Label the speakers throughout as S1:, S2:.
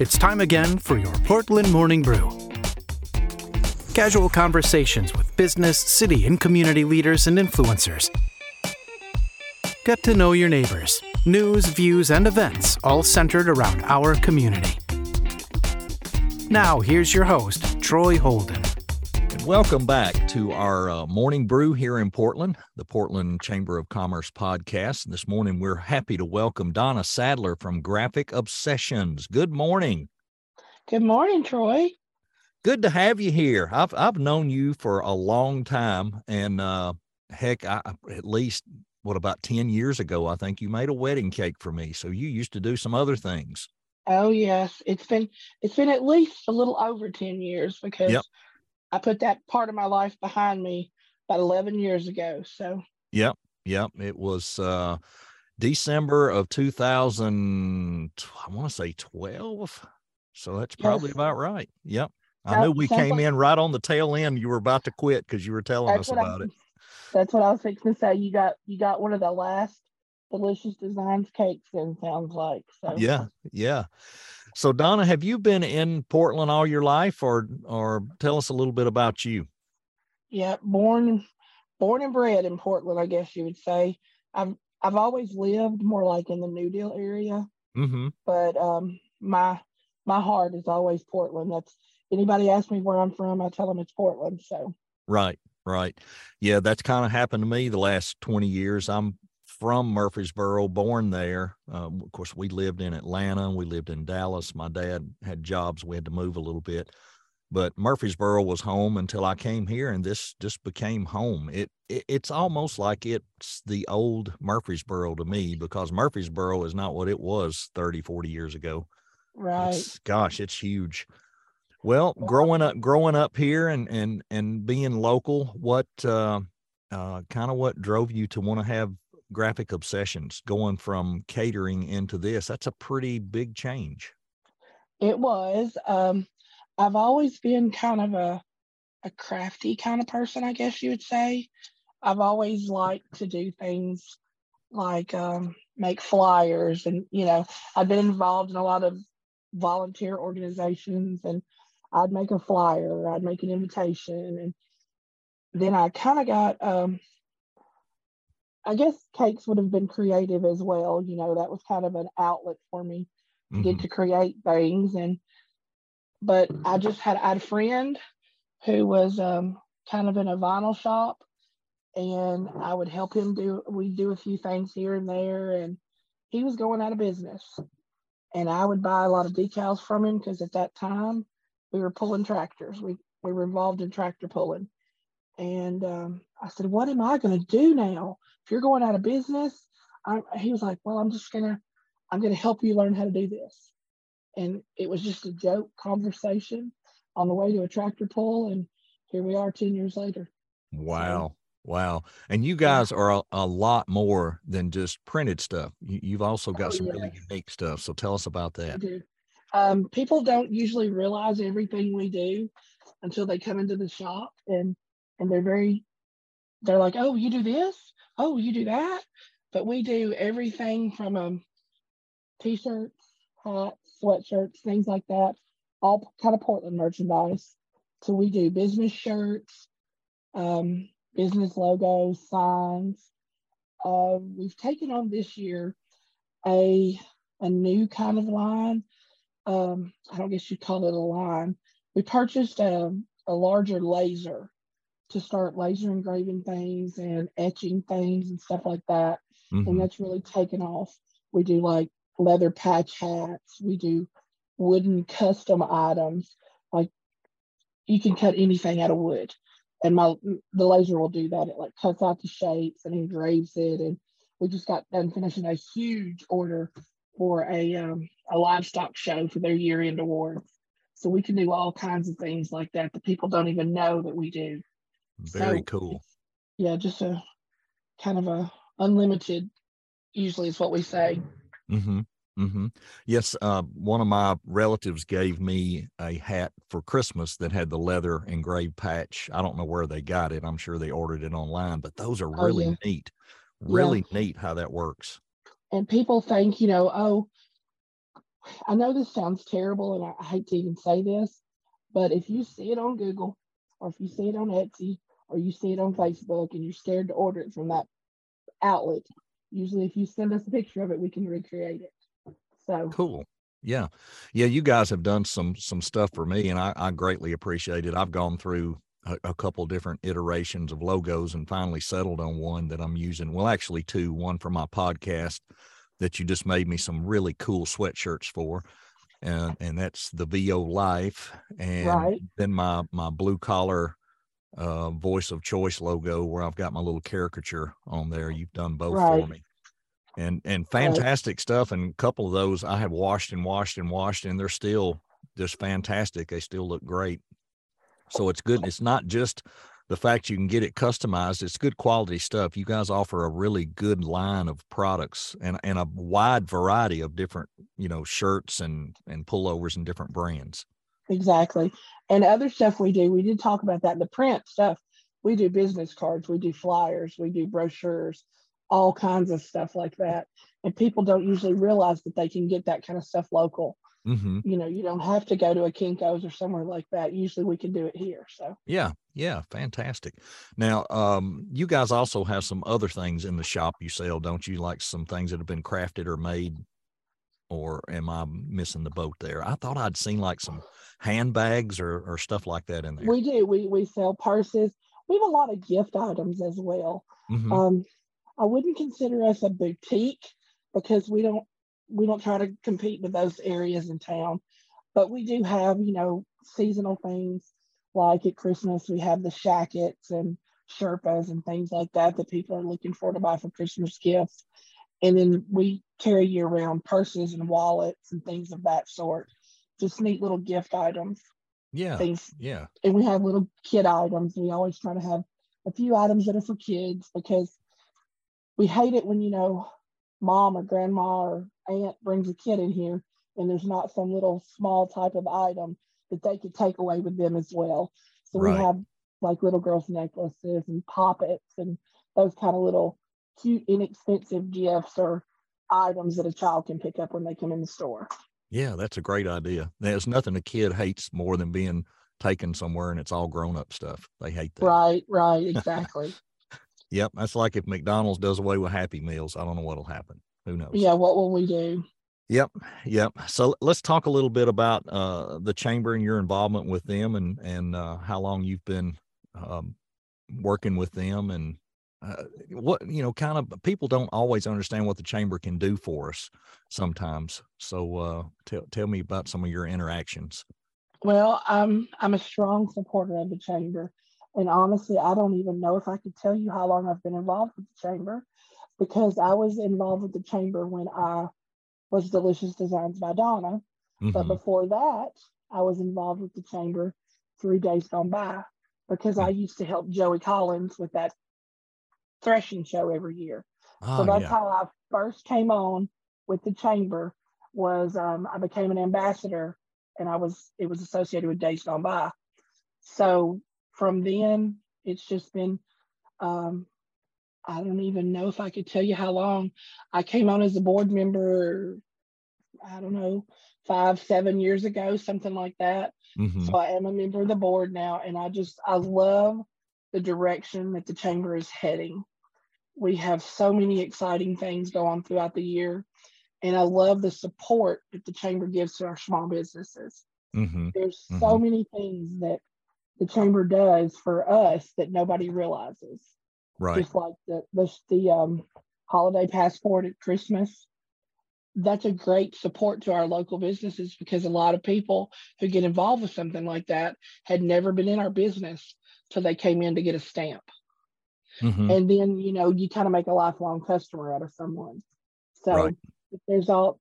S1: It's time again for your Portland Morning Brew. Casual conversations with business, city, and community leaders and influencers. Get to know your neighbors, news, views, and events all centered around our community. Now, here's your host, Troy Holden.
S2: And welcome back to our uh, morning brew here in Portland, the Portland Chamber of Commerce podcast. This morning, we're happy to welcome Donna Sadler from Graphic Obsessions. Good morning.
S3: Good morning, Troy.
S2: Good to have you here. I've I've known you for a long time, and uh, heck, I, at least what about ten years ago, I think you made a wedding cake for me. So you used to do some other things.
S3: Oh yes, it's been it's been at least a little over ten years because yep. I put that part of my life behind me about 11 years ago. So,
S2: yep, yep. It was uh, December of 2000, I want to say 12. So that's probably yes. about right. Yep. I knew we came like, in right on the tail end. You were about to quit because you were telling us about
S3: I,
S2: it.
S3: That's what I was fixing to say. You got you got one of the last delicious designs cakes. Then sounds like so.
S2: Yeah, yeah. So Donna, have you been in Portland all your life or or tell us a little bit about you?
S3: Yeah, born born and bred in Portland, I guess you would say. I've I've always lived more like in the New Deal area.
S2: Mm-hmm.
S3: But um my my heart is always Portland. That's anybody asks me where I'm from, I tell them it's Portland. So
S2: right, right. Yeah, that's kind of happened to me the last 20 years. I'm from Murfreesboro, born there. Uh, of course, we lived in Atlanta. We lived in Dallas. My dad had jobs. We had to move a little bit, but Murfreesboro was home until I came here, and this just became home. It, it it's almost like it's the old Murfreesboro to me because Murfreesboro is not what it was 30, 40 years ago.
S3: Right.
S2: It's, gosh, it's huge. Well, growing up, growing up here and and and being local, what uh, uh, kind of what drove you to want to have graphic obsessions going from catering into this that's a pretty big change.
S3: It was um i've always been kind of a a crafty kind of person i guess you would say. I've always liked to do things like um make flyers and you know i've been involved in a lot of volunteer organizations and i'd make a flyer i'd make an invitation and then i kind of got um I guess cakes would have been creative as well. You know, that was kind of an outlet for me to mm-hmm. get to create things. And, but I just had, I had a friend who was um, kind of in a vinyl shop and I would help him do, we do a few things here and there. And he was going out of business. And I would buy a lot of decals from him because at that time we were pulling tractors. We, we were involved in tractor pulling. And um, I said, What am I going to do now? If you're going out of business, I, he was like, Well, I'm just to, I'm to help you learn how to do this. And it was just a joke conversation on the way to a tractor pull. And here we are 10 years later.
S2: Wow. So, wow. And you guys are a, a, lot more than just printed stuff. You, have also got oh, some really unique stuff. So tell us about that.
S3: Um, people don't usually realize everything we do until they come into the shop. And and they're very they're like oh you do this oh you do that? But we do everything from um t-shirts hats sweatshirts things like that all kind of portland merchandise. So we do business shirts um, business logos signs. Uh, we've taken on this year a a new kind of line. Um, i don't guess you'd call it a line. We purchased a, a larger laser to start laser engraving things and etching things and stuff like that. Mm-hmm. And that's really taken off. We do like leather patch hats, we do wooden custom items. Like you can cut anything out of wood. And my the laser will do that. It like cuts out the shapes and engraves it. And we just got done finishing a huge order for a um, a livestock show for their year end awards. So we can do all kinds of things like that that people don't even know that we do.
S2: Very so, cool.
S3: Yeah, just a kind of a unlimited. Usually, is what we say.
S2: Mm-hmm. Mm-hmm. Yes, uh, one of my relatives gave me a hat for Christmas that had the leather engraved patch. I don't know where they got it. I'm sure they ordered it online, but those are really oh, yeah. neat. Really yeah. neat how that works.
S3: And people think, you know, oh, I know this sounds terrible and I hate to even say this, but if you see it on Google or if you see it on Etsy or you see it on Facebook and you're scared to order it from that outlet, usually if you send us a picture of it, we can recreate it. So
S2: cool. Yeah. Yeah. You guys have done some some stuff for me and I, I greatly appreciate it. I've gone through a, a couple different iterations of logos and finally settled on one that I'm using. Well, actually two, one for my podcast that you just made me some really cool sweatshirts for. And and that's the VO Life. And
S3: right.
S2: then my my blue collar uh, voice of choice logo where I've got my little caricature on there. You've done both
S3: right.
S2: for me. And and fantastic right. stuff. And a couple of those I have washed and washed and washed, and they're still just fantastic. They still look great. So it's good. It's not just the fact you can get it customized. It's good quality stuff. You guys offer a really good line of products and, and a wide variety of different, you know, shirts and, and pullovers and different brands.
S3: Exactly. And other stuff we do, we did talk about that. The print stuff, we do business cards, we do flyers, we do brochures, all kinds of stuff like that. And people don't usually realize that they can get that kind of stuff local.
S2: Mm-hmm.
S3: You know, you don't have to go to a Kinko's or somewhere like that. Usually we can do it here. So,
S2: yeah, yeah, fantastic. Now, um, you guys also have some other things in the shop you sell, don't you? Like some things that have been crafted or made or am I missing the boat there? I thought I'd seen like some handbags or, or stuff like that in there.
S3: We do. We we sell purses. We have a lot of gift items as well.
S2: Mhm.
S3: Um, I wouldn't consider us a boutique because we don't we don't try to compete with those areas in town. But we do have, you know, seasonal things like at Christmas we have the shackets and Sherpas and things like that that people are looking for to buy for Christmas gifts. And then we carry year round purses and wallets and things of that sort. Just neat little gift items,
S2: yeah,
S3: things.
S2: yeah,
S3: And we have little kid items. We always try to have a few items that are for kids because we hate it when, you know, mom or grandma or aunt brings a kid in here and there's not some little small type of item that they could take away with them as well. So
S2: Right.
S3: we have like little girls' necklaces and poppets and those kind of little cute, inexpensive gifts or items that a child can pick up when they come in the store.
S2: yeah. That's a great idea. There's nothing a kid hates more than being taken somewhere and it's all grown up stuff. They hate that.
S3: Right, right, exactly.
S2: Yep. That's like if McDonald's does away with Happy Meals. I don't know what'll happen. Who knows?
S3: yeah, what will we do?
S2: Yep, yep. So let's talk a little bit about uh, the chamber and your involvement with them, and and uh, how long you've been um, working with them, and uh, what you know, kind of people don't always understand what the chamber can do for us sometimes. So uh, tell tell me about some of your interactions.
S3: Well, I'm I'm a strong supporter of the chamber, and honestly, I don't even know if I could tell you how long I've been involved with the chamber, because I was involved with the chamber when I was Delicious Designs by Donna, but
S2: Mhm.
S3: before that, I was involved with the chamber three days gone by because I used to help Joey Collins with that threshing show every year.
S2: Oh,
S3: so that's
S2: yeah.
S3: how I first came on with the chamber was um, I became an ambassador and I was it was associated with Days Gone By. So from then it's just been um, I don't even know if I could tell you how long I came on as a board member. I don't know five seven years ago something like that.
S2: Mhm.
S3: So I am a member of the board now, and I just I love the direction that the chamber is heading. We have so many exciting things go on throughout the year, and I love the support that the chamber gives to our small businesses.
S2: Mhm.
S3: There's so many things that the chamber does for us that nobody realizes.
S2: Right.
S3: Just like the the, the um, holiday passport at Christmas. That's a great support to our local businesses because a lot of people who get involved with something like that had never been in our business till they came in to get a stamp.
S2: Mhm.
S3: And then, you know, you kind of make a lifelong customer out of someone. So
S2: Right.
S3: there's all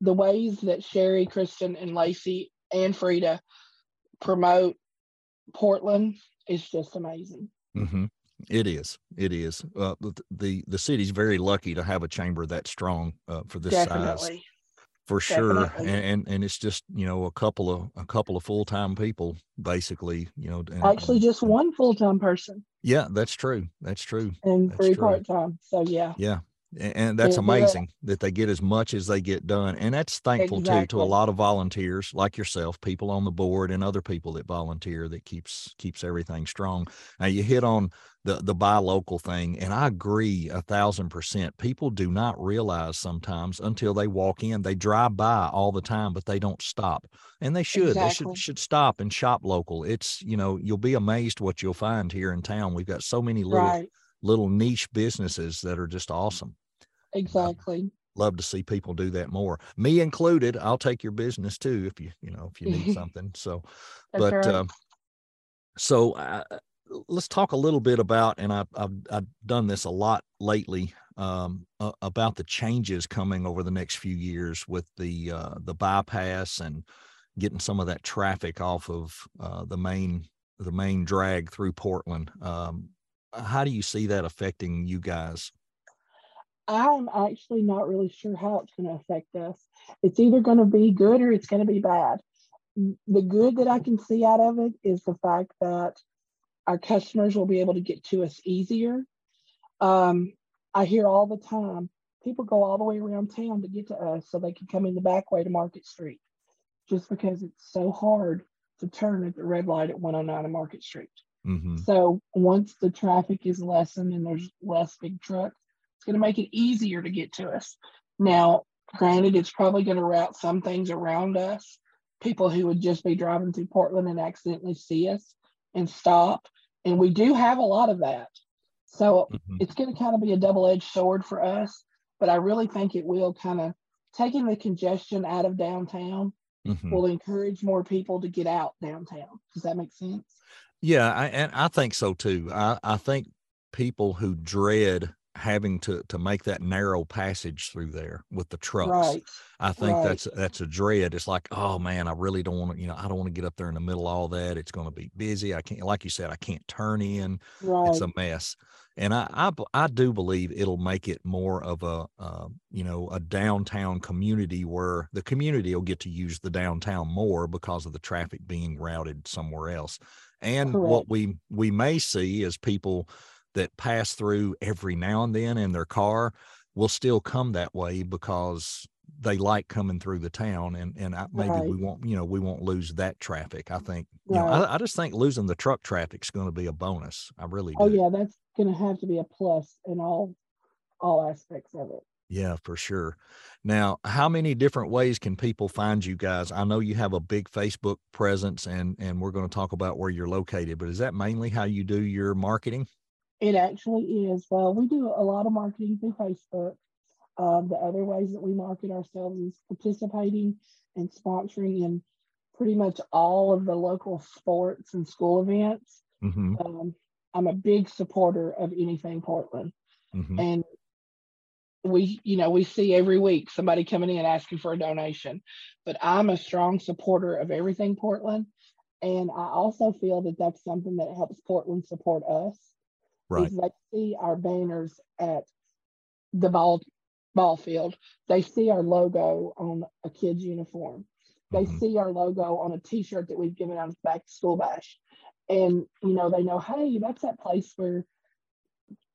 S3: the ways that Sherry, Kristen, and Lacey and Frida promote Portland is just amazing.
S2: hmm It is. It is. Uh, the, the city's very lucky to have a chamber that strong uh, for this size.
S3: Definitely.
S2: for sure and, and and it's just you know a couple of a couple of full-time people basically you know and-
S3: Actually, just one full time person
S2: yeah that's true that's true
S3: and
S2: That's
S3: three part time. So, yeah.
S2: yeah and that's amazing that they get as much as they get done and that's thankful exactly. too to a lot of volunteers like yourself people on the board and other people that volunteer that keeps keeps everything strong now you hit on the the buy local thing and i agree a thousand percent people do not realize sometimes until they walk in they drive by all the time but they don't stop and they should exactly. they should should stop and shop local it's you know you'll be amazed what you'll find here in town we've got so many little right. little niche businesses that are just awesome
S3: Exactly.
S2: love to see people do that more. Me included. I'll take your business too if you you know if you need something. So, but right. uh, so uh, let's talk a little bit about, and I've I've, I've done this a lot lately um, uh, about the changes coming over the next few years with the uh, the bypass and getting some of that traffic off of uh, the main the main drag through Portland. Um, how do you see that affecting you guys?
S3: I'm actually not really sure how it's going to affect us. It's either going to be good or it's going to be bad. The good that I can see out of it is the fact that our customers will be able to get to us easier. Um, I hear all the time people go all the way around town to get to us so they can come in the back way to Market Street just because it's so hard to turn at the red light at 109 and Market Street. Mm-hmm. So once the traffic is lessened and there's less big trucks, it's going to make it easier to get to us. Now, granted, it's probably going to route some things around us. People who would just be driving through Portland and accidentally see us and stop. And we do have a lot of that. So mm-hmm. it's going to kind of be a double edged sword for us. But I really think it will kind of taking the congestion out of downtown mm-hmm. will encourage more people to get out downtown. Does that make sense?
S2: Yeah, I, and I think so too. I, I think people who dread having to to make that narrow passage through there with the trucks. Right. I think right. that's that's a dread. It's like, oh man, I really don't want to, you know, I don't want to get up there in the middle of all that. It's going to be busy. I can't, like you said, I can't turn in. Right. It's a mess. And I, I I do believe it'll make it more of a uh, you know a downtown community where the community will get to use the downtown more because of the traffic being routed somewhere else. And Correct. what we we may see is people that pass through every now and then in their car will still come that way because they like coming through the town and and I, maybe right. we won't you know we won't lose that traffic. I think you know I, I, just think losing the truck traffic is going to be a bonus. I really
S3: oh, do. oh yeah that's going to have to be a plus in all all aspects of it.
S2: Yeah for sure. Now how many different ways can people find you guys? I know you have a big facebook presence and and we're going to talk about where you're located but is that mainly how you do your marketing
S3: it actually is. Well, we do a lot of marketing through Facebook. Um, the other ways that we market ourselves is participating and sponsoring in pretty much all of the local sports and school events. Mm-hmm. Um, I'm a big supporter of anything Portland. Mm-hmm. And we, you know, we see every week somebody coming in asking for a donation, but I'm a strong supporter of everything Portland. And I also feel that that's something that helps Portland support us. Right. Is they see our banners at the ball ball field. They see our logo on a kid's uniform. They mm-hmm. see our logo on a T-shirt that we've given out back to school bash, and you know they know, hey, that's that place where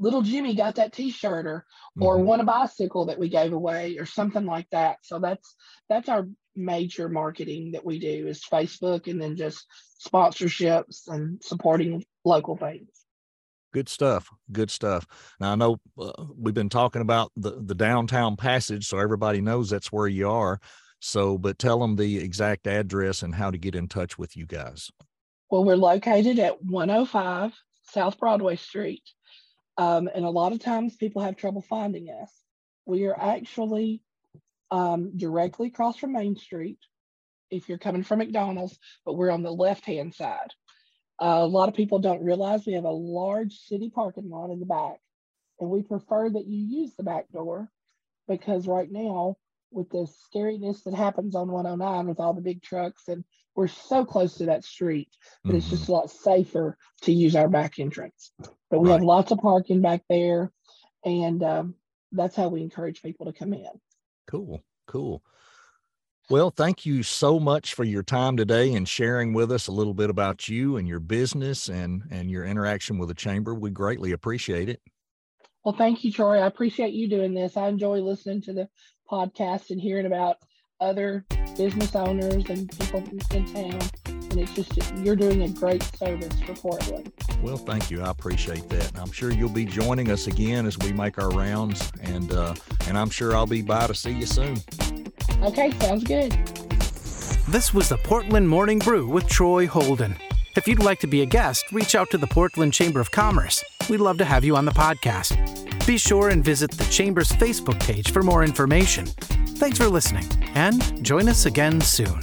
S3: little Jimmy got that T-shirt, or or mm-hmm. won a bicycle that we gave away, or something like that. So that's that's our major marketing that we do is Facebook, and then just sponsorships and supporting local things
S2: good stuff good stuff. Now i know uh, we've been talking about the the downtown passage so everybody knows that's where you are. So but tell them the exact address and how to get in touch with you guys.
S3: Well we're located at 105 south broadway street. Um, and a lot of times people have trouble finding us. We are actually um, directly across from main street if you're coming from mcdonald's but we're on the left hand side uh, a lot of people don't realize we have a large city parking lot in the back, and we prefer that you use the back door because right now, with the scariness that happens on 109 with all the big trucks, and we're so close to that street that mm-hmm. it's just mm-hmm. a lot safer to use our back entrance. But we right. have lots of parking back there, and um, that's how we encourage people to come in.
S2: Cool, cool. Well, thank you so much for your time today and sharing with us a little bit about you and your business and and your interaction with the chamber. We greatly appreciate it.
S3: Well, thank you, Troy. I appreciate you doing this. I enjoy listening to the podcast and hearing about other business owners and people in town. And it's just, you're doing a great service for Portland.
S2: Well, thank you. I appreciate that. And I'm sure you'll be joining us again as we make our rounds. And, uh, and I'm sure I'll be by to see you soon.
S3: Okay, sounds good.
S1: This was the Portland Morning Brew with Troy Holden. If you'd like to be a guest, reach out to the Portland Chamber of Commerce. We'd love to have you on the podcast. Be sure and visit the Chamber's Facebook page for more information. Thanks for listening, and join us again soon.